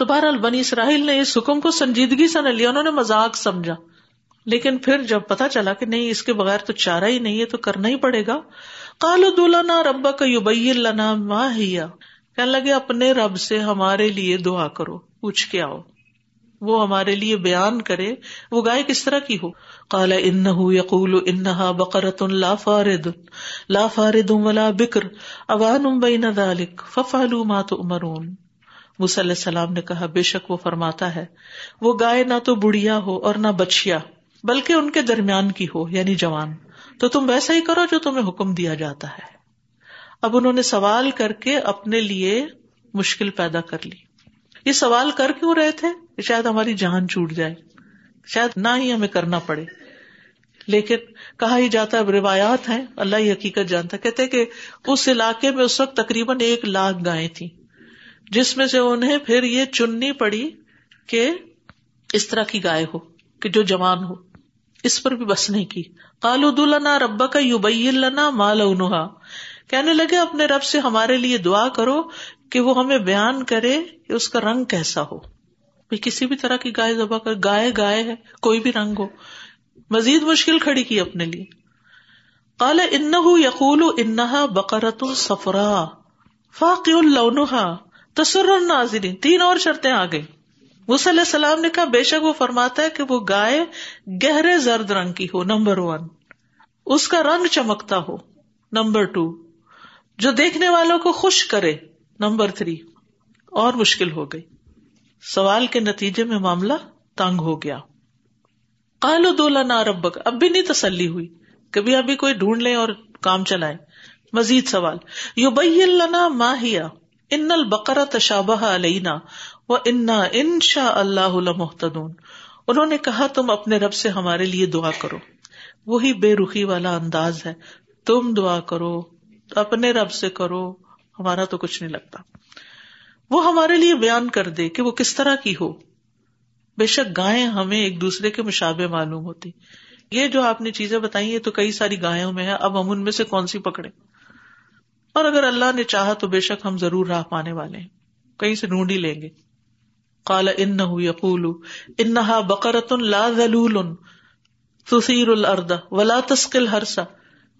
تو بہرحال بنی اسرائیل نے اس حکم کو سنجیدگی سے نہ لیا، انہوں نے مزاق سمجھا۔ لیکن پھر جب پتا چلا کہ نہیں، اس کے بغیر تو چارہ ہی نہیں ہے، تو کرنا ہی پڑے گا۔ کالو دلنا ربا کا یوبئی لنا ماں ہیا کہنے لگے، اپنے رب سے ہمارے لیے دعا کرو، پوچھ کے آؤ۔ وہ ہمارے لیے بیان کرے، وہ گائے کس طرح کی ہو؟ کالا ان یقول انہا بقرت لا فارد لا فارد ولا بکر، اوان بین ذلك ففعلوا ما تؤمرون۔ موسی علیہ السلام نے کہا، بے شک وہ فرماتا ہے، وہ گائے نہ تو بڑھیا ہو اور نہ بچیا بلکہ ان کے درمیان کی ہو یعنی جوان۔ تو تم ویسا ہی کرو جو تمہیں حکم دیا جاتا ہے۔ اب انہوں نے سوال کر کے اپنے لیے مشکل پیدا کر لی۔ یہ سوال کر کیوں رہے تھے؟ کہ شاید ہماری جان چھوٹ جائے۔ شاید نہ ہی ہمیں کرنا پڑے۔ لیکن کہا ہی جاتا روایات ہیں۔ اللہ ہی حقیقت جانتا کہتے کہ اس علاقے میں اس وقت تقریباً ایک لاکھ گائے تھی جس میں سے انہیں پھر یہ چننی پڑی کہ اس طرح کی گائے ہو، کہ جو جوان ہو، اس پر بھی بس نہیں کی۔ کالو دلنا ربا کا یو بنا مال انہا کہنے لگے، اپنے رب سے ہمارے لیے دعا کرو کہ وہ ہمیں بیان کرے کہ اس کا رنگ کیسا ہو۔ کسی بھی طرح کی گائے ذبح کر، گائے گائے ہے، کوئی بھی رنگ ہو۔ مزید مشکل کھڑی کی اپنے لیے۔ کال ان یقول انہا بقرت السفرا فاق النحا تصر ناظرین، تین اور شرطیں آ گئی علیہ السلام نے کہا، بے شک وہ فرماتا ہے کہ وہ گائے گہرے زرد رنگ کی ہو، نمبر ون۔ اس کا رنگ چمکتا ہو، نمبر ٹو۔ جو دیکھنے والوں کو خوش کرے، نمبر تھری۔ اور مشکل ہو گئی۔ سوال کے نتیجے میں معاملہ تنگ ہو گیا۔ کالو دولا ربک، اب بھی نہیں تسلی ہوئی۔ کبھی ابھی کوئی ڈھونڈ لے اور کام چلائے مزید سوال۔ یو بئی اللہ ماہیا ان البقرا تشابہ علینا وہ انا ان شاء اللہ محتدون انہوں نے کہا، تم اپنے رب سے ہمارے لیے دعا کرو۔ وہی بے رخی والا انداز ہے۔ تم دعا کرو، اپنے رب سے کرو، ہمارا تو کچھ نہیں لگتا۔ وہ ہمارے لیے بیان کر دے کہ وہ کس طرح کی ہو۔ بے شک گائے ہمیں ایک دوسرے کے مشابے معلوم ہوتی۔ یہ جو آپ نے چیزیں بتائی یہ تو کئی ساری گایوں میں ہے اب ہم ان میں سے کون سی پکڑے اور اگر اللہ نے چاہا تو بے شک ہم ضرور راہ پانے والے ہیں۔ کہیں سے ڈھونڈ ہی لیں گے۔ کالا ان یقول، انہا بکرت لا ذلول تثیر الارض ولا تسقل ہرسا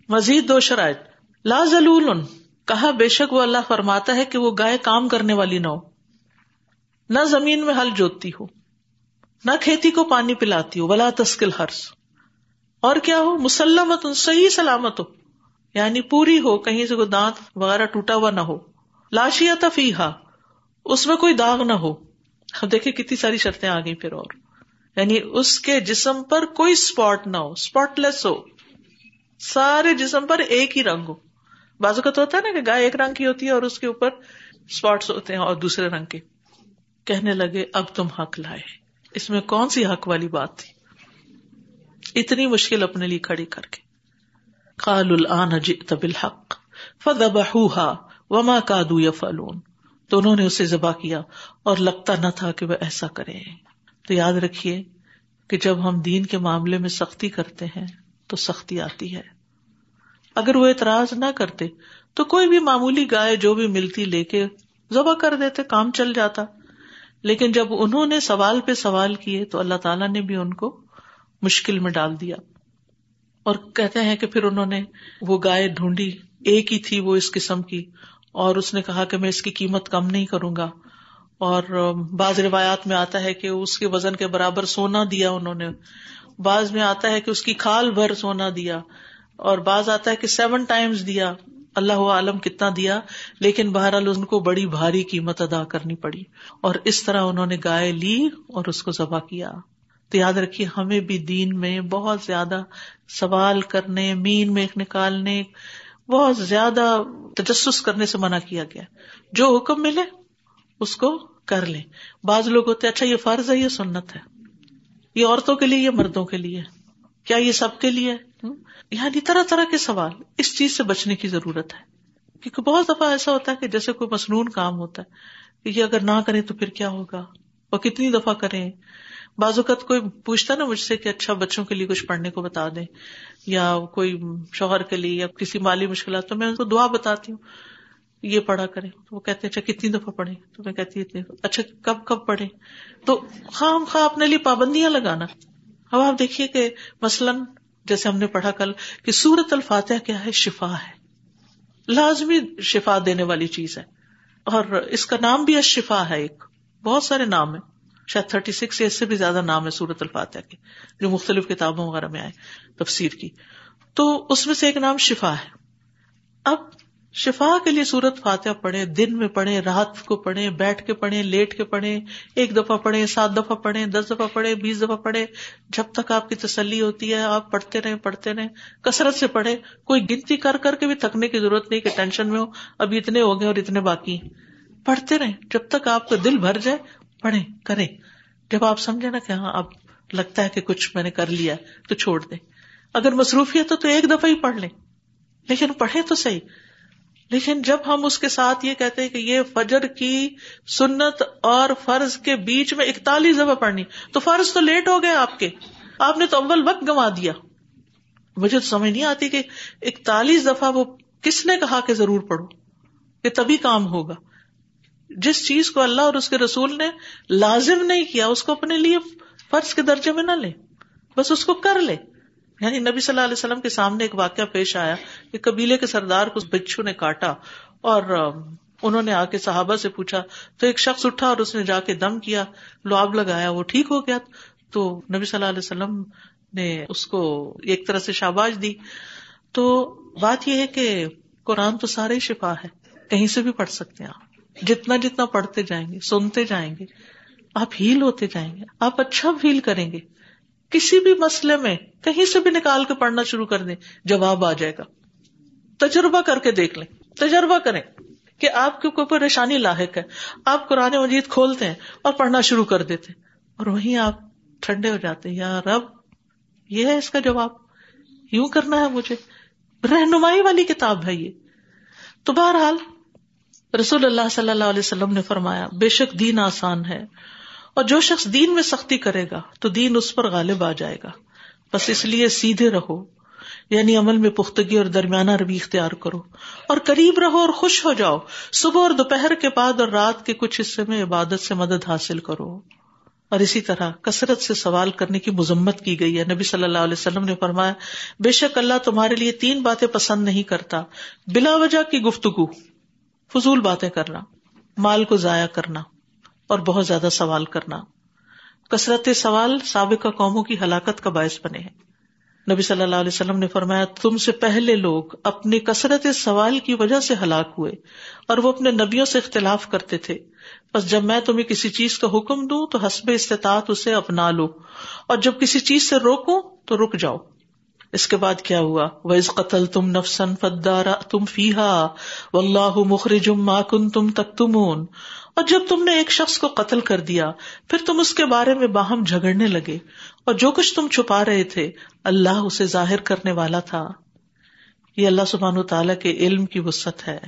مزید دو شرائط۔ لا ذلول، کہا بے شک وہ اللہ فرماتا ہے کہ وہ گائے کام کرنے والی نہ ہو۔ نہ زمین میں ہل جوتتی ہو، نہ کھیتی کو پانی پلاتی ہو۔ ولا تسکل ہرس اور کیا ہو؟ مسلمت صحیح سلامت ہو۔ یعنی پوری ہو، کہیں سے کوئی دانت وغیرہ ٹوٹا ہوا نہ ہو۔ لاشیا تفیحا اس میں کوئی داغ نہ ہو۔ اب دیکھیں کتنی ساری شرطیں آ گئی پھر اور۔ یعنی اس کے جسم پر کوئی اسپاٹ نہ ہو اسپاٹ لیس ہو۔ سارے جسم پر ایک ہی رنگ ہو۔ بازو کا تو ہوتا ہے نا کہ گائے ایک رنگ کی ہوتی ہے اور اس کے اوپر اسپاٹس ہوتے ہیں اور دوسرے رنگ کے۔ کہنے لگے، اب تم حق لائے۔ اس میں کون سی حق والی بات تھی؟ اتنی مشکل اپنے لیے کھڑی کر کے۔ کال الان جئت بالحق، فذبحوها وما كادوا يفعلون۔ تو انہوں نے اسے ذبح کیا اور لگتا نہ تھا کہ وہ ایسا کرے۔ تو یاد رکھیے کہ جب ہم دین کے معاملے میں سختی کرتے ہیں تو سختی آتی ہے۔ اگر وہ اعتراض نہ کرتے تو کوئی بھی معمولی گائے جو بھی ملتی لے کے ذبح کر دیتے، کام چل جاتا۔ لیکن جب انہوں نے سوال پہ سوال کیے تو اللہ تعالیٰ نے بھی ان کو مشکل میں ڈال دیا۔ اور کہتے ہیں کہ پھر انہوں نے وہ گائے ڈھونڈی، ایک ہی تھی وہ اس قسم کی، اور اس نے کہا کہ میں اس کی قیمت کم نہیں کروں گا۔ اور بعض روایات میں آتا ہے کہ اس کے وزن کے برابر سونا دیا انہوں نے۔ بعض میں آتا ہے کہ اس کی کھال بھر سونا دیا۔ اور بعض آتا ہے کہ سیون ٹائمز دیا۔ اللہ عالم کتنا دیا، لیکن بہرحال ان کو بڑی بھاری قیمت ادا کرنی پڑی۔ اور اس طرح انہوں نے گائے لی اور اس کو ذبح کیا۔ تو یاد رکھیے، ہمیں بھی دین میں بہت زیادہ سوال کرنے، مین میں نکالنے، بہت زیادہ تجسس کرنے سے منع کیا گیا۔ جو حکم ملے، اس کو کر لیں۔ بعض لوگ ہوتے اچھا یہ فرض ہے، یہ سنت ہے۔ یہ عورتوں کے لیے، یہ مردوں کے لیے۔ کیا یہ سب کے لیے؟ یعنی طرح طرح کے سوال۔ اس چیز سے بچنے کی ضرورت ہے۔ کیونکہ بہت دفعہ ایسا ہوتا ہے کہ جیسے کوئی مصنون کام ہوتا ہے کہ یہ اگر نہ کریں تو پھر کیا ہوگا؟ اور کتنی دفعہ کریں؟ بعض اوقات کوئی پوچھتا نا مجھ سے کہ اچھا بچوں کے لیے کچھ پڑھنے کو بتا دیں، یا کوئی شوہر کے لیے یا کسی مالی مشکلات، تو میں ان کو دعا بتاتی ہوں، یہ پڑھا کریں۔ وہ کہتے ہیں اچھا کتنی دفعہ پڑھیں؟ تو میں کہتی اتنی اچھا کب کب پڑھیں؟ تو ہاں، خواہ خواہ اپنے لیے پابندیاں لگانا۔ اب آپ دیکھیے کہ مثلاً جیسے ہم نے پڑھا کل کہ سورت الفاتح کیا ہے؟ شفا ہے۔ لازمی شفا دینے والی چیز ہے۔ اور اس کا نام بھی شفا ہے ایک۔ بہت سارے نام ہے شاید تھرٹی سکس یا اس سے بھی زیادہ نام ہے سورت الفاتح کے، جو مختلف کتابوں وغیرہ میں آئے، تفسیر کی۔ تو اس میں سے ایک نام شفا ہے۔ اب شفا کے لیے سورت فاتحہ پڑھے دن میں پڑھے رات کو پڑھے بیٹھ کے پڑھے لیٹ کے پڑھے ایک دفعہ پڑھے سات دفعہ پڑھے دس دفعہ پڑھے بیس دفعہ پڑھے جب تک آپ کی تسلی ہوتی ہے، آپ پڑھتے رہے پڑھتے رہے کثرت سے پڑھے کوئی گنتی کر کر کے بھی تھکنے کی ضرورت نہیں کہ ٹینشن میں ہو، ابھی اتنے ہو گئے اور اتنے باقی پڑھتے رہے جب تک آپ کا دل بھر جائے پڑھے کرے جب آپ سمجھے نا کہ ہاں اب لگتا ہے کہ کچھ میں نے کر لیا تو چھوڑ دیں۔ اگر مصروفیت ہو تو ایک دفعہ ہی پڑھ لیں۔ لیکن پڑھے تو صحیح۔ لیکن جب ہم اس کے ساتھ یہ کہتے کہ یہ فجر کی سنت اور فرض کے بیچ میں اکتالیس دفعہ پڑھنی، تو فرض تو لیٹ ہو گئے آپ کے۔ آپ نے تو اول وقت گنوا دیا۔ مجھے تو سمجھ نہیں آتی کہ اکتالیس دفعہ وہ کس نے کہا کہ ضرور پڑھو، کہ تبھی کام ہوگا۔ جس چیز کو اللہ اور اس کے رسول نے لازم نہیں کیا، اس کو اپنے لیے فرض کے درجے میں نہ لے۔ بس اس کو کر لے۔ یعنی نبی صلی اللہ علیہ وسلم کے سامنے ایک واقعہ پیش آیا کہ قبیلے کے سردار کو بچھو نے کاٹا اور انہوں نے آ کے صحابہ سے پوچھا، تو ایک شخص اٹھا اور اس نے جا کے دم کیا لواب لگایا، وہ ٹھیک ہو گیا؟ تو نبی صلی اللہ علیہ وسلم نے اس کو ایک طرح سے شاباش دی۔ تو بات یہ ہے کہ قرآن تو سارے شفا ہے، کہیں سے بھی پڑھ سکتے ہیں آپ۔ جتنا جتنا پڑھتے جائیں گے، سنتے جائیں گے، آپ ہیل ہوتے جائیں گے، آپ اچھا فیل کریں گے۔ کسی بھی مسئلے میں کہیں سے بھی نکال کے پڑھنا شروع کر دیں، جواب آ جائے گا۔ تجربہ کر کے دیکھ لیں۔ تجربہ کریں کہ آپ کے کوئی پریشانی لاحق ہے۔ آپ قرآن مجید کھولتے ہیں اور پڑھنا شروع کر دیتے اور وہیں آپ ٹھنڈے ہو جاتے ہیں۔ یا رب، یہ ہے اس کا جواب۔ یوں کرنا ہے مجھے۔ رہنمائی والی کتاب ہے یہ۔ تو بہرحال رسول اللہ صلی اللہ علیہ وسلم نے فرمایا، بے شک دین آسان ہے، اور جو شخص دین میں سختی کرے گا، تو دین اس پر غالب آ جائے گا۔ بس اس لیے سیدھے رہو یعنی عمل میں پختگی اور درمیانہ روی اختیار کرو۔ اور قریب رہو اور خوش ہو جاؤ۔ صبح اور دوپہر کے بعد اور رات کے کچھ حصے میں عبادت سے مدد حاصل کرو۔ اور اسی طرح کثرت سے سوال کرنے کی مذمت کی گئی ہے۔ نبی صلی اللہ علیہ وسلم نے فرمایا، بے شک اللہ تمہارے لیے تین باتیں پسند نہیں کرتا، بلا وجہ کی گفتگو۔ فضول باتیں کرنا، مال کو ضائع کرنا اور بہت زیادہ سوال کرنا۔ کثرت سوال سابقہ قوموں کی ہلاکت کا باعث بنے ہیں۔ نبی صلی اللہ علیہ وسلم نے فرمایا، تم سے پہلے لوگ اپنی کثرت سوال کی وجہ سے ہلاک ہوئے اور وہ اپنے نبیوں سے اختلاف کرتے تھے۔ بس جب میں تمہیں کسی چیز کا حکم دوں تو حسب استطاعت اسے اپنا لو اور جب کسی چیز سے روکو تو رک جاؤ۔ اس کے بعد کیا ہوا؟ وز قتل تم نفسن فدارا تم فیحا و اللہ مخرجم ما کن تم تک تمون اور جب تم نے ایک شخص کو قتل کر دیا، پھر تم اس کے بارے میں باہم جھگڑنے لگے۔ اور جو کچھ تم چھپا رہے تھے، اللہ اسے ظاہر کرنے والا تھا۔ یہ اللہ سبحان و تعالیٰ کے علم کی وسط ہے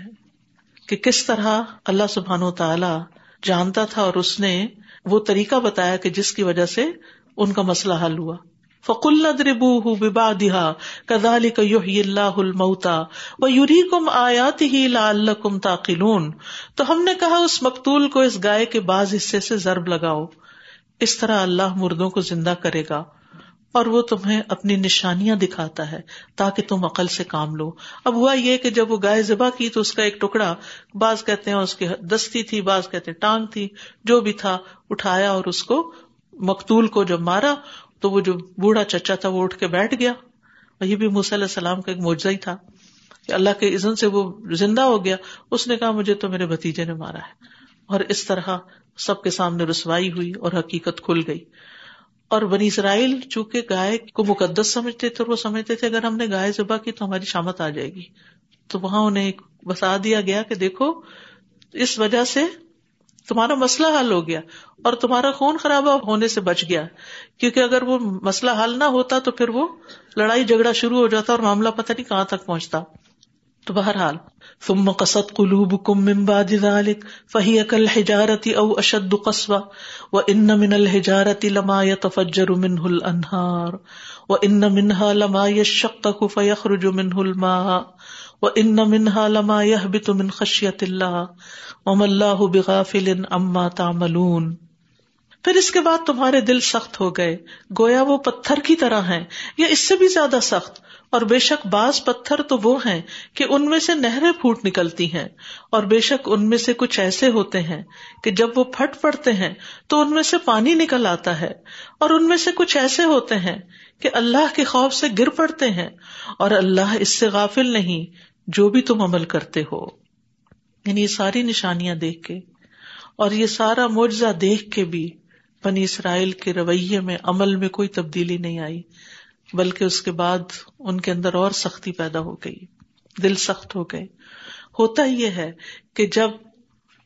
کہ کس طرح اللہ سبحان و تعالی جانتا تھا اور اس نے وہ طریقہ بتایا کہ جس کی وجہ سے ان کا مسئلہ حل ہوا۔ فکل دربو ببا دہا کدال اللہ المتا و یوری کم آیات ہی لا اللہ کم تاقلون تو ہم نے کہا اس مقتول کو اس گائے کے بعض حصے سے ضرب لگاؤ۔ اس طرح اللہ مردوں کو زندہ کرے گا اور وہ تمہیں اپنی نشانیاں دکھاتا ہے تاکہ تم عقل سے کام لو۔ اب ہوا یہ کہ جب وہ گائے ذبح کی تو اس کا ایک ٹکڑا، بعض کہتے ہیں اس کی دستی تھی، بعض کہتے ہیں ٹانگ تھی، جو بھی تھا، اٹھایا اور اس کو مقتول کو جب مارا تو وہ جو بوڑھا چچا تھا وہ اٹھ کے بیٹھ گیا۔ وہی بھی علیہ السلام کا ایک موجہ ہی تھا کہ اللہ کے عزن سے وہ زندہ ہو گیا۔ اس نے کہا، مجھے تو میرے بھتیجے نے مارا ہے۔ اور اس طرح سب کے سامنے رسوائی ہوئی اور حقیقت کھل گئی۔ اور بنی اسرائیل چونکہ گائے کو مقدس سمجھتے تھے اور وہ سمجھتے تھے، اگر ہم نے گائے ذبح کی تو ہماری شامت آ جائے گی۔ تو وہاں انہیں بتا دیا گیا کہ دیکھو، اس وجہ سے تمہارا مسئلہ حل ہو گیا اور تمہارا خون خراب ہونے سے بچ گیا۔ کیونکہ اگر وہ مسئلہ حل نہ ہوتا تو پھر وہ لڑائی جھگڑا شروع ہو جاتا اور معاملہ پتہ نہیں کہاں تک پہنچتا۔ تو بہرحال، ثم قصد قلوبكم من بعد ذلك فهي كالحجارة او اشد قسوة وان من الحجارة لما يتفجر منه الانهار وان منها لما يشقق فيخرج منه الماء وہ ان منہا لما یہ بھی تم خشیت اللہ ام اللہ بغافل اما تاملون پھر اس کے بعد تمہارے دل سخت ہو گئے۔ گویا وہ پتھر کی طرح ہیں یا اس سے بھی زیادہ سخت؟ اور بے شک بعض پتھر تو وہ ہیں کہ ان میں سے نہریں پھوٹ نکلتی ہیں۔ اور بے شک ان میں سے کچھ ایسے ہوتے ہیں کہ جب وہ پھٹ پڑتے ہیں تو ان میں سے پانی نکل آتا ہے۔ اور ان میں سے کچھ ایسے ہوتے ہیں کہ اللہ کے خوف سے گر پڑتے ہیں۔ اور اللہ اس سے غافل نہیں جو بھی تم عمل کرتے ہو۔ یعنی یہ ساری نشانیاں دیکھ کے اور یہ سارا معجزہ دیکھ کے بھی بنی اسرائیل کے رویے میں عمل میں کوئی تبدیلی نہیں آئی، بلکہ اس کے بعد ان کے اندر اور سختی پیدا ہو گئی، دل سخت ہو گئے۔ ہوتا یہ ہے کہ جب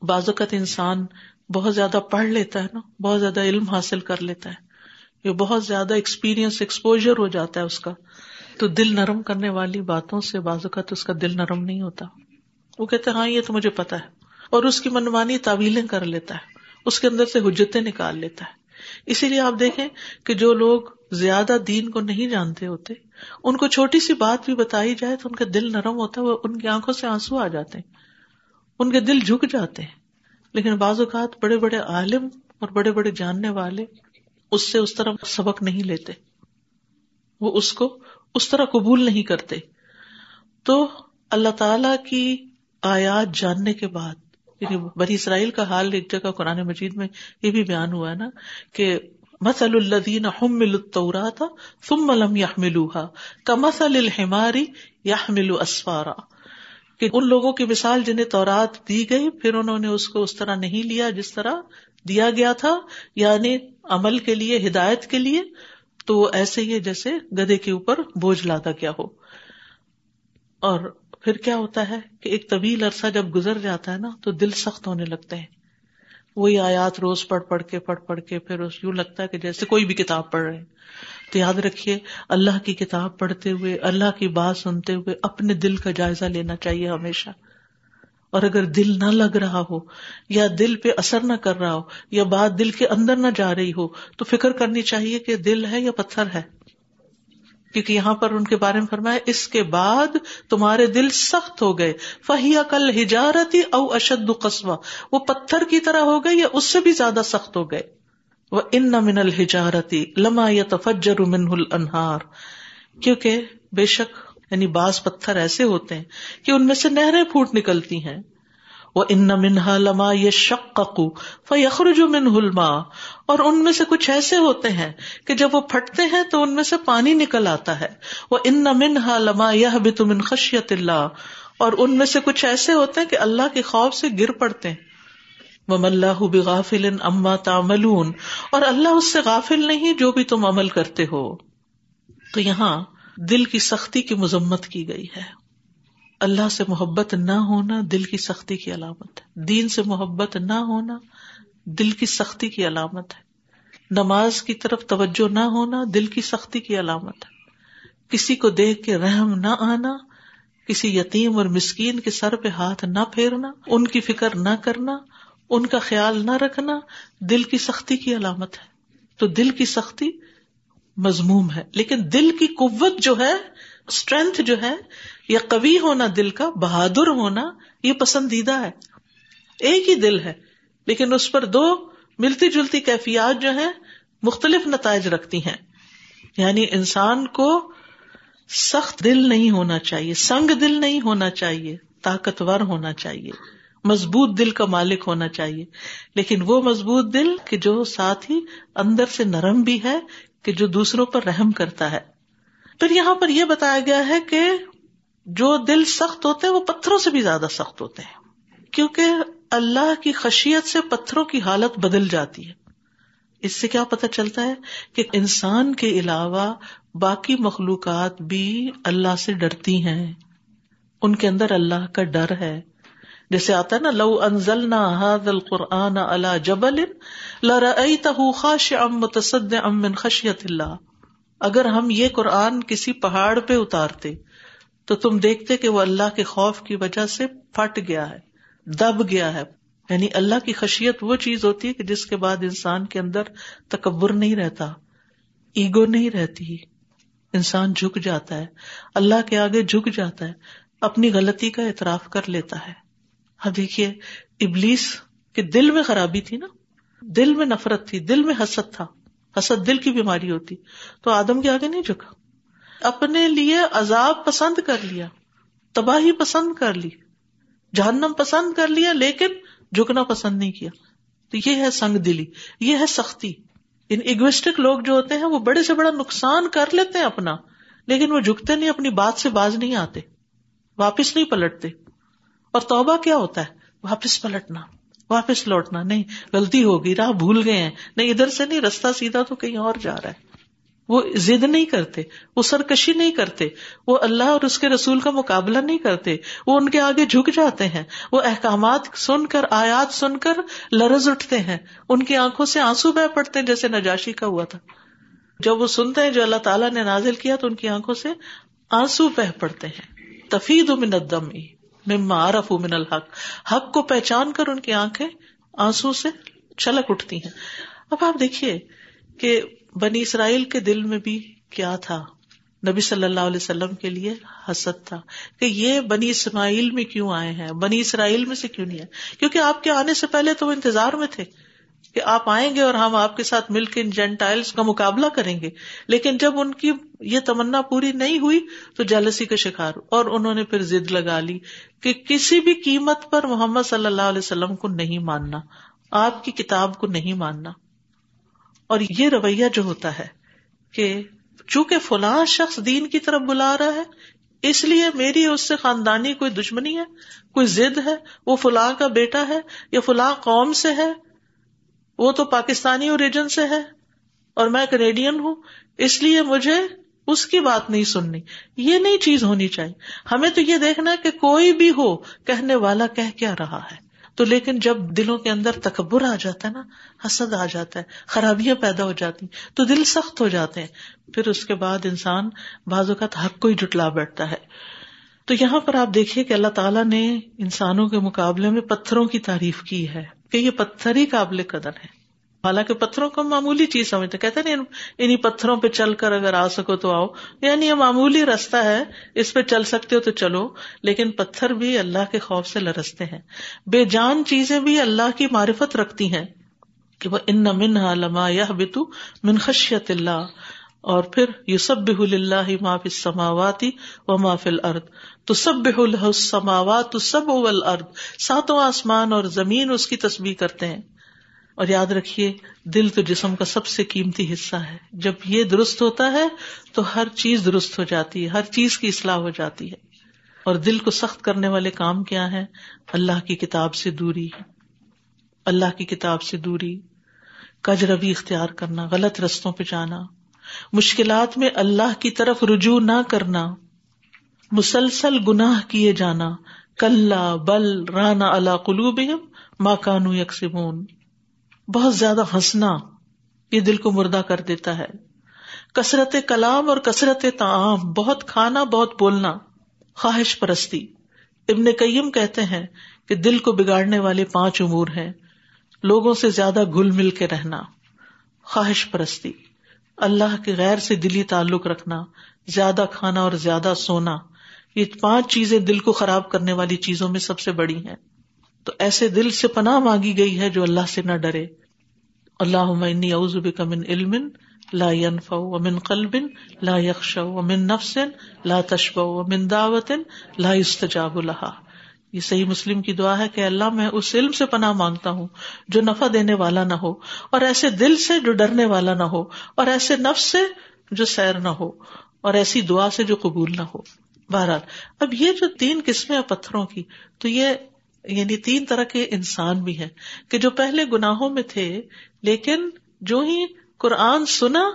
بازوقت انسان بہت زیادہ پڑھ لیتا ہے نا، بہت زیادہ علم حاصل کر لیتا ہے یہ بہت زیادہ ایکسپیرئنس ایکسپوجر ہو جاتا ہے اس کا، تو دل نرم کرنے والی باتوں سے بازوقت اس کا دل نرم نہیں ہوتا۔ وہ کہتے ہاں یہ تو مجھے پتا ہے۔ اور اس کی منمانی تعویلیں کر لیتا ہے۔ اس کے اندر سے حجتیں نکال لیتا ہے۔ اسی لیے آپ دیکھیں کہ جو لوگ زیادہ دین کو نہیں جانتے ہوتے، ان کو چھوٹی سی بات بھی بتائی جائے تو ان کا دل نرم ہوتا ہے، وہ ان کی آنکھوں سے آنسو آ جاتے ہیں۔ ان کے دل جھک جاتے ہیں۔ لیکن بعض اوقات بڑے بڑے عالم اور بڑے بڑے جاننے والے اس سے اس طرح سبق نہیں لیتے۔ وہ اس کو اس طرح قبول نہیں کرتے۔ تو اللہ تعالی کی آیات جاننے کے بعد یعنی بری اسرائیل کا حال ایک جگہ قرآن مجید میں یہ بھی بیان ہوا ہے نا کہ مسل الدین تھا ثم لم يحملوها كمثل الحمار يحمل اسفارا۔ کہ ان لوگوں کی مثال جنہیں تورات دی گئی، پھر انہوں نے اس کو اس طرح نہیں لیا جس طرح دیا گیا تھا یعنی عمل کے لیے، ہدایت کے لیے، تو ایسے ہی جیسے گدے کے اوپر بوجھ لاتا کیا ہو۔ اور پھر کیا ہوتا ہے کہ ایک طویل عرصہ جب گزر جاتا ہے نا، تو دل سخت ہونے لگتے ہیں۔ وہی آیات روز پڑھ پڑھ کے، پڑھ پڑھ کے، پھر یوں لگتا ہے کہ جیسے کوئی بھی کتاب پڑھ رہے ہیں۔ تو یاد رکھیے، اللہ کی کتاب پڑھتے ہوئے، اللہ کی بات سنتے ہوئے اپنے دل کا جائزہ لینا چاہیے ہمیشہ۔ اور اگر دل نہ لگ رہا ہو، یا دل پہ اثر نہ کر رہا ہو، یا بات دل کے اندر نہ جا رہی ہو، تو فکر کرنی چاہیے کہ دل ہے یا پتھر ہے۔ کیونکہ یہاں پر ان کے بارے میں فرمایا، اس کے بعد تمہارے دل سخت ہو گئے۔ فہیا کل ہجارتی او اشد قصبہ وہ پتھر کی طرح ہو گئے یا اس سے بھی زیادہ سخت ہو گئے۔ وہ ان من الحجارتی لما یا تفجر من الانہار کیونکہ بے شک یعنی بعض پتھر ایسے ہوتے ہیں کہ ان میں سے نہریں پھوٹ نکلتی ہیں۔ وہ ان منہا لما یہ شکو فخر من ہلما اور ان میں سے کچھ ایسے ہوتے ہیں کہ جب وہ پھٹتے ہیں تو ان میں سے پانی نکل آتا ہے۔ وہ ان منہا لما یہ بھی تم خشیت اللہ اور ان میں سے کچھ ایسے ہوتے ہیں کہ اللہ کے خوف سے گر پڑتے ہیں۔ وہ اللہ بغافل اما تاملون اور اللہ اس سے غافل نہیں جو بھی تم عمل کرتے ہو۔ تو یہاں دل کی سختی کی مذمت کی گئی ہے۔ اللہ سے محبت نہ ہونا دل کی سختی کی علامت ہے۔ دین سے محبت نہ ہونا دل کی سختی کی علامت ہے۔ نماز کی طرف توجہ نہ ہونا دل کی سختی کی علامت ہے۔ کسی کو دیکھ کے رحم نہ آنا، کسی یتیم اور مسکین کے سر پہ ہاتھ نہ پھیرنا، ان کی فکر نہ کرنا، ان کا خیال نہ رکھنا دل کی سختی کی علامت ہے۔ تو دل کی سختی مضموم ہے۔ لیکن دل کی قوت جو ہے اسٹرینتھ جو ہے یا قوی ہونا دل کا، بہادر ہونا یہ پسندیدہ ہے۔ ایک ہی دل ہے، لیکن اس پر دو ملتی جلتی کیفیات جو ہے مختلف نتائج رکھتی ہیں۔ یعنی انسان کو سخت دل نہیں ہونا چاہیے، سنگ دل نہیں ہونا چاہیے، طاقتور ہونا چاہیے، مضبوط دل کا مالک ہونا چاہیے۔ لیکن وہ مضبوط دل کہ جو ساتھ ہی اندر سے نرم بھی ہے، کہ جو دوسروں پر رحم کرتا ہے۔ پھر یہاں پر یہ بتایا گیا ہے کہ جو دل سخت ہوتے ہیں، وہ پتھروں سے بھی زیادہ سخت ہوتے ہیں۔ کیونکہ اللہ کی خشیت سے پتھروں کی حالت بدل جاتی ہے۔ اس سے کیا پتا چلتا ہے کہ انسان کے علاوہ باقی مخلوقات بھی اللہ سے ڈرتی ہیں۔ ان کے اندر اللہ کا ڈر ہے۔ جیسے آتا ہے نا، لو انزل نہ القرآن اللہ جبل خاش ام متصد ام خشیت اللہ۔ اگر ہم یہ قرآن کسی پہاڑ پہ اتارتے تو تم دیکھتے کہ وہ اللہ کے خوف کی وجہ سے پھٹ گیا ہے، دب گیا ہے۔ یعنی اللہ کی خشیت وہ چیز ہوتی ہے کہ جس کے بعد انسان کے اندر تکبر نہیں رہتا، ایگو نہیں رہتی۔ انسان جھک جاتا ہے، اللہ کے آگے جھک جاتا ہے، اپنی غلطی کا اعتراف کر لیتا ہے۔ اب دیکھیے، ابلیس کے دل میں خرابی تھی نا۔ دل میں نفرت تھی، دل میں حسد تھا۔ حسد دل کی بیماری ہوتی۔ تو آدم کے آگے نہیں جھکا۔ اپنے لیے عذاب پسند کر لیا، تباہی پسند کر لی، جہنم پسند کر لیا، لیکن جھکنا پسند نہیں کیا۔ تو یہ ہے سنگ دلی، یہ ہے سختی۔ ان اگوسٹک لوگ جو ہوتے ہیں، وہ بڑے سے بڑا نقصان کر لیتے ہیں اپنا، لیکن وہ جھکتے نہیں، اپنی بات سے باز نہیں آتے، واپس نہیں پلٹتے۔ اور توبہ کیا ہوتا ہے؟ واپس پلٹنا، واپس لوٹنا۔ نہیں، غلطی ہوگی، راہ بھول گئے ہیں۔ نہیں، ادھر سے نہیں، رستہ سیدھا تو کہیں اور جا رہا ہے۔ وہ ضد نہیں کرتے، وہ سرکشی نہیں کرتے، وہ اللہ اور اس کے رسول کا مقابلہ نہیں کرتے، وہ ان کے آگے جھک جاتے ہیں، وہ احکامات سن کر، آیات سن کر لرز اٹھتے ہیں، ان کی آنکھوں سے آنسو بہ پڑتے ہیں جیسے نجاشی کا ہوا تھا۔ جب وہ سنتے ہیں جو اللہ تعالیٰ نے نازل کیا تو ان کی آنکھوں سے آنسو بہ پڑتے ہیں۔ تفید من الدم مما عرف من الحق، حق کو پہچان کر ان کی آنکھیں آنسو سے چھلک اٹھتی ہیں۔ اب آپ دیکھیے کہ بنی اسرائیل کے دل میں بھی کیا تھا؟ نبی صلی اللہ علیہ وسلم کے لیے حسد تھا کہ یہ بنی اسماعیل میں کیوں آئے ہیں؟ بنی اسرائیل میں سے کیوں نہیں آئے؟ کیونکہ آپ کے آنے سے پہلے تو وہ انتظار میں تھے کہ آپ آئیں گے اور ہم آپ کے ساتھ مل کے ان جینٹائلس کا مقابلہ کریں گے۔ لیکن جب ان کی یہ تمنا پوری نہیں ہوئی تو جالسی کا شکار اور انہوں نے پھر ضد لگا لی کہ کسی بھی قیمت پر محمد صلی اللہ علیہ وسلم کو نہیں ماننا، آپ کی کتاب کو نہیں ماننا۔ اور یہ رویہ جو ہوتا ہے کہ چونکہ فلاں شخص دین کی طرف بلا رہا ہے، اس لیے میری اس سے خاندانی کوئی دشمنی ہے، کوئی ضد ہے، وہ فلاں کا بیٹا ہے یا فلاں قوم سے ہے، وہ تو پاکستانی اوریجن سے ہے اور میں کینیڈین ہوں، اس لیے مجھے اس کی بات نہیں سننی۔ یہ نئی چیز ہونی چاہیے۔ ہمیں تو یہ دیکھنا کہ کوئی بھی ہو، کہنے والا کہہ کیا رہا ہے۔ تو لیکن جب دلوں کے اندر تکبر آ جاتا ہے نا، حسد آ جاتا ہے، خرابیاں پیدا ہو جاتی تو دل سخت ہو جاتے ہیں۔ پھر اس کے بعد انسان بعض اوقات حق کو ہی جٹلا بیٹھتا ہے۔ تو یہاں پر آپ دیکھیے کہ اللہ تعالیٰ نے انسانوں کے مقابلے میں پتھروں کی تعریف کی ہے کہ یہ پتھر ہی قابل قدر ہے حالانکہ پتھروں کو معمولی چیز سمجھتے کہتے نہیں انہیں پتھروں پہ چل کر اگر آ سکو تو آؤ۔ یعنی یہ معمولی رستہ ہے، اس پہ چل سکتے ہو تو چلو، لیکن پتھر بھی اللہ کے خوف سے لرستے ہیں۔ بے جان چیزیں بھی اللہ کی معرفت رکھتی ہیں کہ وہ ان من لما یا بتو من خشیت اللہ۔ اور پھر یو سب اللہ معاف سماواتی و مافل ارد تو سب السماوات سب ارد ساتوں آسمان اور زمین اس کی تصویر کرتے ہیں۔ اور یاد رکھیے، دل تو جسم کا سب سے قیمتی حصہ ہے۔ جب یہ درست ہوتا ہے، تو ہر چیز درست ہو جاتی ہے، ہر چیز کی اصلاح ہو جاتی ہے۔ اور دل کو سخت کرنے والے کام کیا ہے اللہ کی کتاب سے دوری۔ اللہ کی کتاب سے دوری۔ کج روی اختیار کرنا، غلط رستوں پہ جانا۔ مشکلات میں اللہ کی طرف رجوع نہ کرنا۔ مسلسل گناہ کیے جانا۔ کل بل رانا اللہ قلوب ماں کانو یکسمون بہت زیادہ ہنسنا یہ دل کو مردہ کر دیتا ہے۔ کثرت کلام اور کثرت تعام بہت کھانا، بہت بولنا، خواہش پرستی۔ ابن کئیم کہتے ہیں کہ دل کو بگاڑنے والے پانچ امور ہیں۔ لوگوں سے زیادہ گل مل کے رہنا، خواہش پرستی۔ اللہ کے غیر سے دلی تعلق رکھنا، زیادہ کھانا اور زیادہ سونا۔ یہ پانچ چیزیں دل کو خراب کرنے والی چیزوں میں سب سے بڑی ہیں۔ تو ایسے دل سے پناہ مانگی گئی ہے جو اللہ سے نہ ڈرے۔ اللہ اعوذ بک من علم لا ينفع ومن قلب لا يخشع ومن نفس لا تشبع ومن دعوت لا يستجاب لها یہ صحیح مسلم کی دعا ہے کہ اللہ میں اس علم سے پناہ مانگتا ہوں جو نفع دینے والا نہ ہو اور ایسے دل سے جو ڈرنے والا نہ ہو اور ایسے نفس سے جو سیر نہ ہو اور ایسی دعا سے جو قبول نہ ہو۔ بہرحال، اب یہ جو تین قسمیں پتھروں کی، تو یہ یعنی تین طرح کے انسان بھی ہیں کہ جو پہلے گناہوں میں تھے، لیکن جو ہی قرآن سنا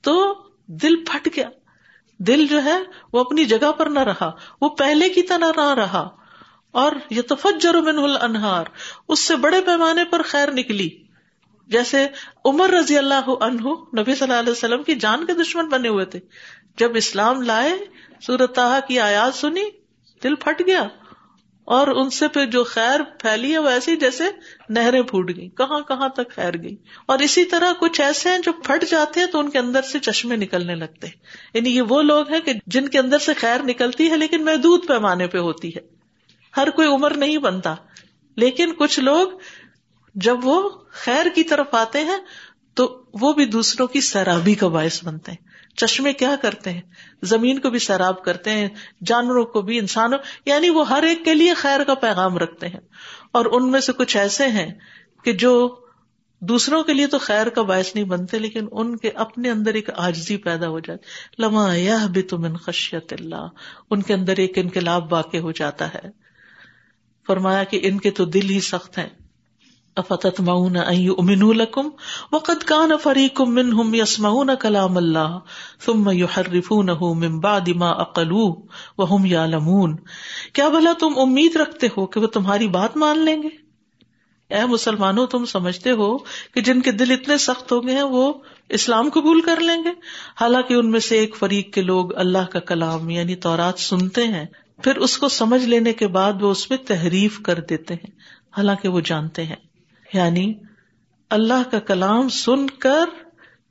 تو دل پھٹ گیا۔ دل جو ہے، وہ اپنی جگہ پر نہ رہا، وہ پہلے کی طرح نہ رہا۔ اور یہ تو من انہار اس سے بڑے پیمانے پر خیر نکلی۔ جیسے عمر رضی اللہ عنہ نبی صلی اللہ علیہ وسلم کی جان کے دشمن بنے ہوئے تھے۔ جب اسلام لائے سورت کی آیات سنی، دل پھٹ گیا۔ اور ان سے پھر جو خیر پھیلی ہے وہ ایسی جیسے نہریں پھوٹ گئی کہاں کہاں تک خیر گئی؟ اور اسی طرح کچھ ایسے ہیں جو پھٹ جاتے ہیں تو ان کے اندر سے چشمے نکلنے لگتے ہیں۔ یعنی یہ وہ لوگ ہیں کہ جن کے اندر سے خیر نکلتی ہے لیکن محدود پیمانے پہ ہوتی ہے۔ ہر کوئی عمر نہیں بنتا۔ لیکن کچھ لوگ جب وہ خیر کی طرف آتے ہیں تو وہ بھی دوسروں کی سیرابی کا باعث بنتے ہیں۔ چشمے کیا کرتے ہیں؟ زمین کو بھی سیراب کرتے ہیں، جانوروں کو بھی، انسانوں یعنی وہ ہر ایک کے لیے خیر کا پیغام رکھتے ہیں۔ اور ان میں سے کچھ ایسے ہیں کہ جو دوسروں کے لیے تو خیر کا باعث نہیں بنتے، لیکن ان کے اپنے اندر ایک آجزی پیدا ہو جاتی۔ لما یہ بھی تم ان خشیت اللہ، ان کے اندر ایک انقلاب واقع ہو جاتا ہے۔ فرمایا کہ ان کے تو دل ہی سخت ہیں۔ افتت مؤن امین لکم وقت کان فریقم منہم یسمعون کلام اللہ ثم یحرفونه من بعد ما اقلوه وهم یعلمون کیا بھلا تم امید رکھتے ہو کہ وہ تمہاری بات مان لیں گے؟ اے مسلمانوں، تم سمجھتے ہو کہ جن کے دل اتنے سخت ہو گئے ہیں، وہ اسلام قبول کر لیں گے؟ حالانکہ ان میں سے ایک فریق کے لوگ اللہ کا کلام یعنی تورات، سنتے ہیں۔ پھر اس کو سمجھ لینے کے بعد وہ اس میں تحریف کر دیتے ہیں، حالانکہ وہ جانتے ہیں۔ یعنی اللہ کا کلام سن کر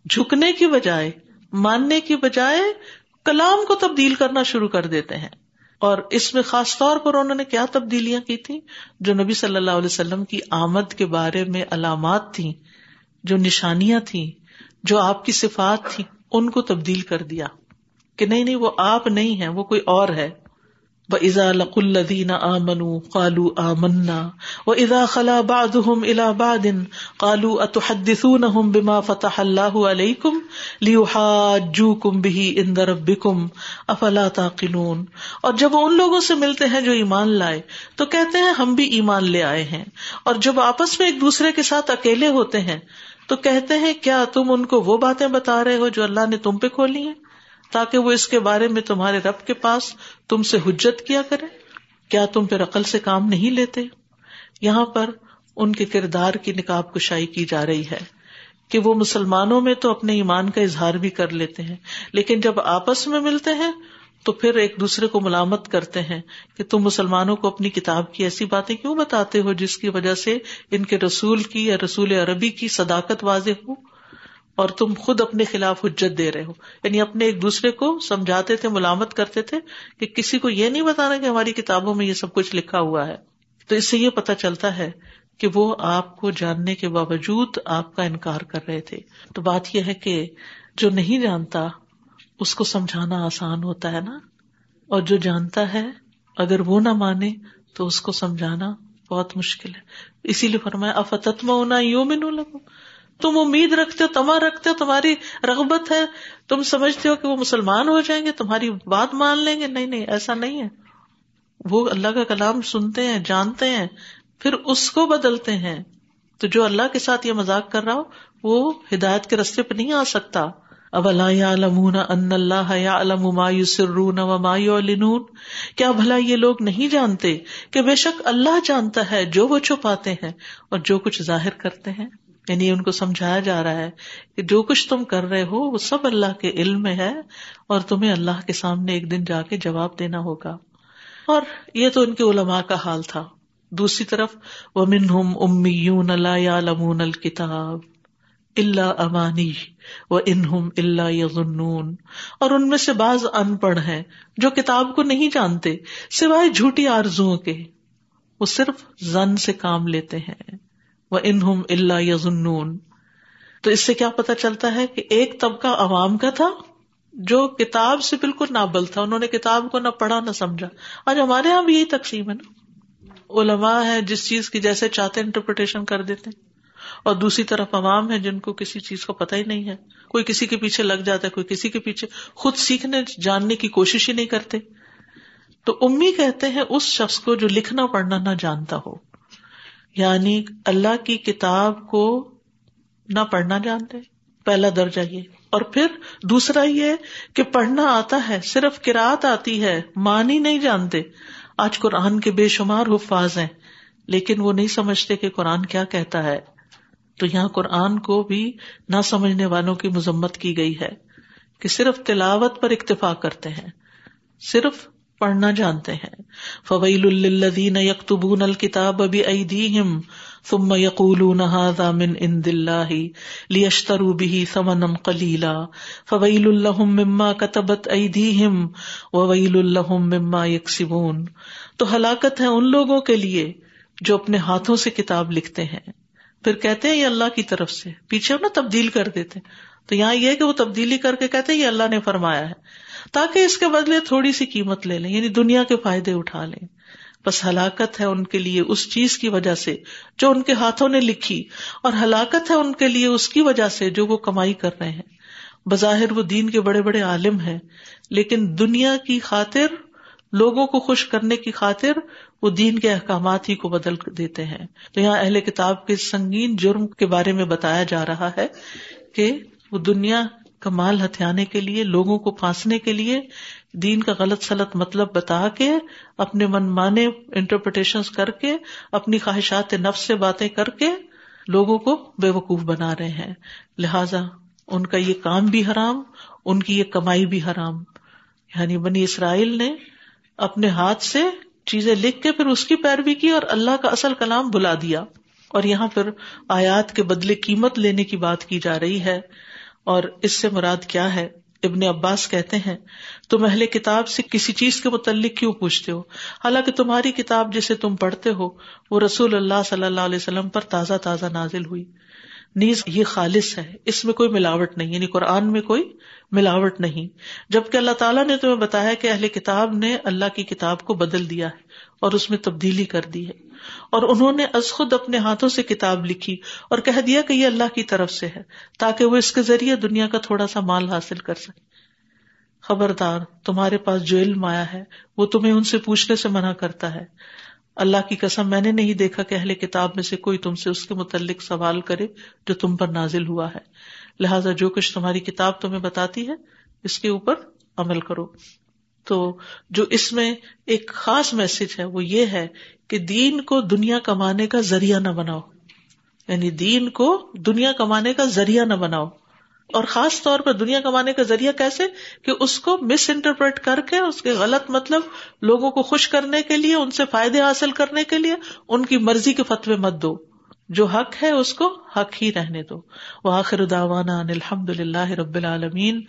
جھکنے کی بجائے، ماننے کی بجائے کلام کو تبدیل کرنا شروع کر دیتے ہیں۔ اور اس میں خاص طور پر انہوں نے کیا تبدیلیاں کی تھی جو نبی صلی اللہ علیہ وسلم کی آمد کے بارے میں علامات تھیں، جو نشانیاں تھیں، جو آپ کی صفات تھی ان کو تبدیل کر دیا۔ کہ نہیں نہیں، وہ آپ نہیں ہے وہ کوئی اور ہے۔ ازا لق الدین آمن کالو آمنا و ادا خلا باد الا بادن کالو اتحدون بما فتح اللہ علیکم لیو کم بھی اندر بکم افلا تاقلون اور جب ان لوگوں سے ملتے ہیں جو ایمان لائے تو کہتے ہیں ہم بھی ایمان لے آئے ہیں اور جب آپس میں ایک دوسرے کے ساتھ اکیلے ہوتے ہیں تو کہتے ہیں کیا تم ان کو وہ باتیں بتا رہے ہو جو اللہ نے تم پہ کھولی ہیں؟ تاکہ وہ اس کے بارے میں تمہارے رب کے پاس تم سے حجت کیا کرے۔ کیا تم پھر عقل سے کام نہیں لیتے؟ یہاں پر ان کے کردار کی نکاب کشائی کی جا رہی ہے کہ وہ مسلمانوں میں تو اپنے ایمان کا اظہار بھی کر لیتے ہیں، لیکن جب آپس میں ملتے ہیں تو پھر ایک دوسرے کو ملامت کرتے ہیں کہ تم مسلمانوں کو اپنی کتاب کی ایسی باتیں کیوں بتاتے ہو جس کی وجہ سے ان کے رسول کی یا رسول عربی کی صداقت واضح ہو؟ اور تم خود اپنے خلاف حجت دے رہے ہو۔ یعنی اپنے ایک دوسرے کو سمجھاتے تھے، ملامت کرتے تھے کہ کسی کو یہ نہیں بتانا کہ ہماری کتابوں میں یہ سب کچھ لکھا ہوا ہے۔ تو اس سے یہ پتا چلتا ہے کہ وہ آپ کو جاننے کے باوجود آپ کا انکار کر رہے تھے۔ تو بات یہ ہے کہ جو نہیں جانتا، اس کو سمجھانا آسان ہوتا ہے نا۔ اور جو جانتا ہے، اگر وہ نہ مانے تو اس کو سمجھانا بہت مشکل ہے۔ اسی لیے فرمایا افتتما ہونا یوں میں لگو تم امید رکھتے ہو، تما رکھتے ہو، تمہاری رغبت ہے، تم سمجھتے ہو کہ وہ مسلمان ہو جائیں گے، تمہاری بات مان لیں گے۔ نہیں نہیں، ایسا نہیں ہے۔ وہ اللہ کا کلام سنتے ہیں، جانتے ہیں، پھر اس کو بدلتے ہیں۔ تو جو اللہ کے ساتھ یہ مذاق کر رہا ہو، وہ ہدایت کے رستے پہ نہیں آ سکتا۔ اب اللہ ان اللہ کیا بھلا یہ لوگ نہیں جانتے کہ بے شک اللہ جانتا ہے جو وہ چھپاتے ہیں اور جو کچھ ظاہر کرتے ہیں؟ یعنی ان کو سمجھایا جا رہا ہے کہ جو کچھ تم کر رہے ہو وہ سب اللہ کے علم میں ہے اور تمہیں اللہ کے سامنے ایک دن جا کے جواب دینا ہوگا۔ اور یہ تو ان کے علماء کا حال تھا۔ دوسری طرف وہ منہم امیون اللہ الکتاب اللہ امانی و انہم اللہ یظنون اور ان میں سے بعض ان پڑھ ہیں جو کتاب کو نہیں جانتے، سوائے جھوٹی آرزو کے۔ وہ صرف زن سے کام لیتے ہیں۔ وہ انہم اللہ یزنون تو اس سے کیا پتا چلتا ہے کہ ایک طبقہ عوام کا تھا جو کتاب سے بالکل نابل تھا، انہوں نے کتاب کو نہ پڑھا نہ سمجھا۔ آج ہمارے یہاں بھی یہی تقسیم ہے نا۔ علماء ہے جس چیز کی جیسے چاہتے انٹرپریٹیشن کر دیتے ہیں۔ اور دوسری طرف عوام ہے جن کو کسی چیز کو پتا ہی نہیں ہے۔ کوئی کسی کے پیچھے لگ جاتا ہے، کوئی کسی کے پیچھے۔ خود سیکھنے، جاننے کی کوشش ہی نہیں کرتے۔ تو امی کہتے ہیں، اس شخص کو جو لکھنا پڑھنا نہ جانتا ہو۔ یعنی اللہ کی کتاب کو نہ پڑھنا جانتے، پہلا درجہ یہ۔ اور پھر دوسرا یہ کہ پڑھنا آتا ہے، صرف کراط آتی ہے، معنی نہیں جانتے۔ آج قرآن کے بے شمار حفاظ ہیں، لیکن وہ نہیں سمجھتے کہ قرآن کیا کہتا ہے۔ تو یہاں قرآن کو بھی نہ سمجھنے والوں کی مذمت کی گئی ہے کہ صرف تلاوت پر اکتفا کرتے ہیں۔ صرف پڑھنا جانتے ہیں۔ فویل الدین یکتبون الکتاب بأیدیہم ثم یقولون هذا من عند اللہ لیشتروا به ثمنا قلیلا فویل لهم مما كتبت ایدیہم وویل لهم مما یکسبون تو ہلاکت ہے ان لوگوں کے لیے جو اپنے ہاتھوں سے کتاب لکھتے ہیں۔ پھر کہتے ہیں یہ اللہ کی طرف سے۔ پیچھے نا تبدیل کر دیتے تو یہاں یہ کہ وہ تبدیلی کر کے کہتے ہیں یہ اللہ نے فرمایا ہے۔ تاکہ اس کے بدلے تھوڑی سی قیمت لے لیں یعنی دنیا کے فائدے اٹھا لیں۔ بس ہلاکت ہے ان کے لیے اس چیز کی وجہ سے جو ان کے ہاتھوں نے لکھی، اور ہلاکت ہے ان کے لیے اس کی وجہ سے جو وہ کمائی کر رہے ہیں۔ بظاہر وہ دین کے بڑے بڑے عالم ہیں، لیکن دنیا کی خاطر، لوگوں کو خوش کرنے کی خاطر وہ دین کے احکامات ہی کو بدل دیتے ہیں۔ تو یہاں اہل کتاب کے سنگین جرم کے بارے میں بتایا جا رہا ہے کہ وہ دنیا کا مال ہتھیانے کے لیے، لوگوں کو پھانسنے کے لیے دین کا غلط سلط مطلب بتا کے، اپنے من مانے انٹرپریٹیشن کر کے، اپنی خواہشات نفس سے باتیں کر کے لوگوں کو بے وقوف بنا رہے ہیں۔ لہذا ان کا یہ کام بھی حرام، ان کی یہ کمائی بھی حرام۔ یعنی بنی اسرائیل نے اپنے ہاتھ سے چیزیں لکھ کے پھر اس کی پیروی کی اور اللہ کا اصل کلام بلا دیا۔ اور یہاں پھر آیات کے بدلے قیمت لینے کی بات کی جا رہی ہے۔ اور اس سے مراد کیا ہے؟ ابن عباس کہتے ہیں، تم اہل کتاب سے کسی چیز کے متعلق کیوں پوچھتے ہو؟ حالانکہ تمہاری کتاب جسے تم پڑھتے ہو، وہ رسول اللہ صلی اللہ علیہ وسلم پر تازہ تازہ نازل ہوئی۔ نیز یہ خالص ہے، اس میں کوئی ملاوٹ نہیں یعنی قرآن میں کوئی ملاوٹ نہیں۔ جبکہ اللہ تعالیٰ نے تمہیں بتایا کہ اہل کتاب نے اللہ کی کتاب کو بدل دیا ہے۔ اور اس میں تبدیلی کر دی ہے۔ اور انہوں نے از خود اپنے ہاتھوں سے کتاب لکھی اور کہہ دیا کہ یہ اللہ کی طرف سے ہے، تاکہ وہ اس کے ذریعے دنیا کا تھوڑا سا مال حاصل کر سکے۔ خبردار، تمہارے پاس جو علم آیا ہے، وہ تمہیں ان سے پوچھنے سے منع کرتا ہے۔ اللہ کی قسم، میں نے نہیں دیکھا کہ اہل کتاب میں سے کوئی تم سے اس کے متعلق سوال کرے جو تم پر نازل ہوا ہے۔ لہٰذا جو کچھ تمہاری کتاب تمہیں بتاتی ہے، اس کے اوپر عمل کرو۔ تو جو اس میں ایک خاص میسج ہے وہ یہ ہے کہ دین کو دنیا کمانے کا ذریعہ نہ بناؤ۔ یعنی دین کو دنیا کمانے کا ذریعہ نہ بناؤ۔ اور خاص طور پر دنیا کمانے کا ذریعہ کیسے؟ کہ اس کو مس انٹرپریٹ کر کے، اس کے غلط مطلب لوگوں کو خوش کرنے کے لیے، ان سے فائدے حاصل کرنے کے لیے، ان کی مرضی کے فتوے مت دو۔ جو حق ہے اس کو حق ہی رہنے دو۔ وہ آخر داوانا الحمد للہ رب العالمین۔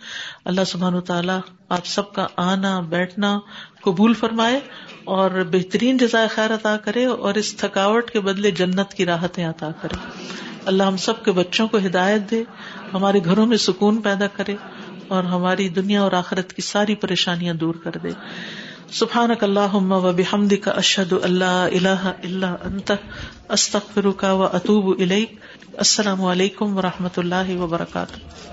اللہ سبحان تعالیٰ آپ سب کا آنا بیٹھنا قبول فرمائے اور بہترین جزائے خیر عطا کرے اور اس تھکاوٹ کے بدلے جنت کی راحتیں عطا کرے۔ اللہ ہم سب کے بچوں کو ہدایت دے، ہمارے گھروں میں سکون پیدا کرے اور ہماری دنیا اور آخرت کی ساری پریشانیاں دور کر دے۔ سبحان اللہ و بحمد کا اشد اللہ اللہ اللہ انت استخر کا و اطوب السلام علیکم و رحمۃ اللہ وبرکاتہ